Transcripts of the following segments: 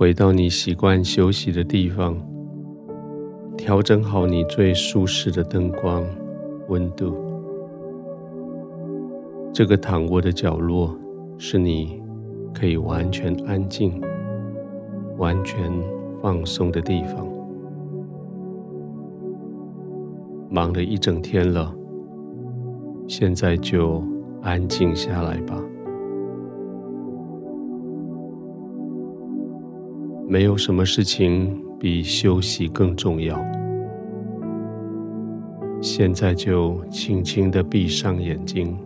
回到你习惯休息的地方，调整好你最舒适的灯光、温度。这个躺卧的角落是你可以完全安静、完全放松的地方。忙了一整天了，现在就安静下来吧。没有什么事情比休息更重要。现在就轻轻的闭上眼睛，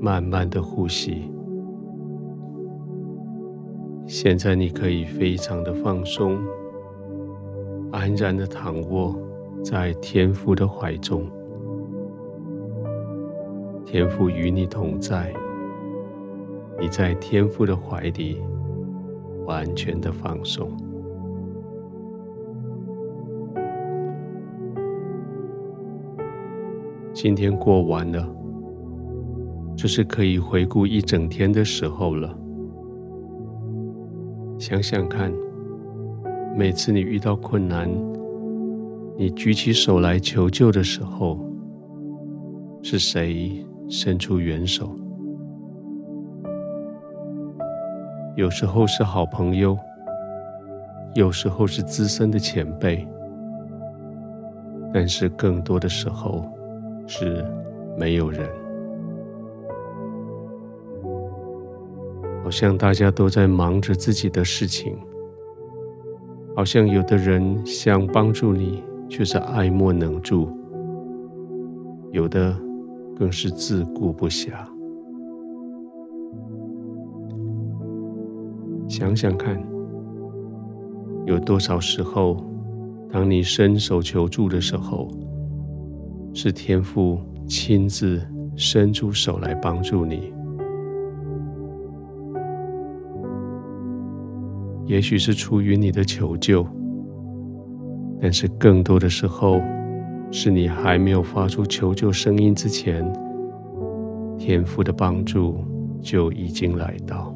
慢慢的呼吸。现在你可以非常的放松，安然的躺卧在天父的怀中。天父与你同在，你在天父的怀里。完全的放松。今天过完了，就是可以回顾一整天的时候了。想想看，每次你遇到困难，你举起手来求救的时候，是谁伸出援手？有时候是好朋友，有时候是资深的前辈，但是更多的时候是没有人。好像大家都在忙着自己的事情，好像有的人想帮助你，却是爱莫能助；有的更是自顾不暇。想想看，有多少时候，当你伸手求助的时候，是天父亲自伸出手来帮助你？也许是出于你的求救，但是更多的时候，是你还没有发出求救声音之前，天父的帮助就已经来到。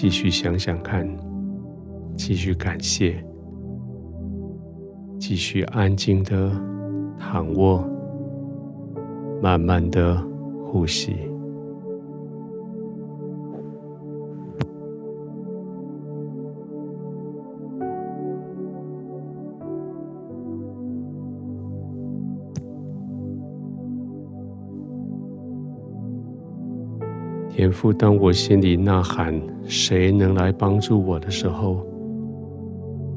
继续想想看，继续感谢，继续安静的躺卧，慢慢的呼吸。天父，当我心里呐喊“谁能来帮助我”的时候，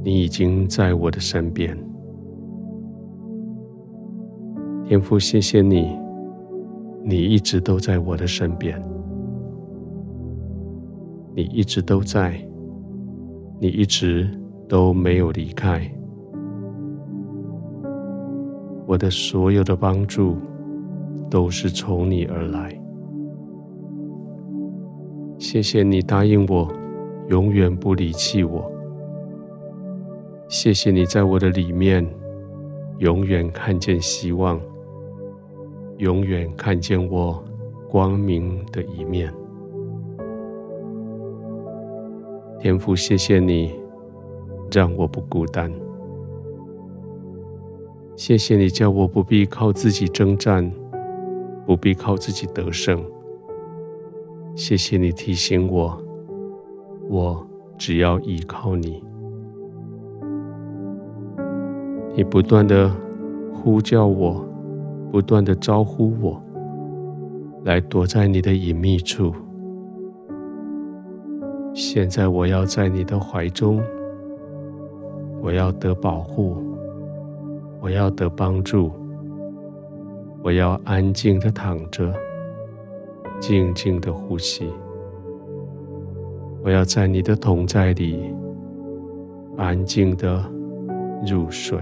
你已经在我的身边。天父，谢谢你，你一直都在我的身边，你一直都在，你一直都没有离开。我的所有的帮助都是从你而来。谢谢你答应我，永远不离弃我。谢谢你在我的里面，永远看见希望，永远看见我光明的一面。天父，谢谢你让我不孤单。谢谢你叫我不必靠自己征战，不必靠自己得胜。谢谢你提醒我，我只要依靠你。你不断的呼叫我，不断的招呼我，来躲在你的隐秘处。现在我要在你的怀中，我要得保护，我要得帮助，我要安静的躺着。静静的呼吸，我要在你的同在里安静的入睡。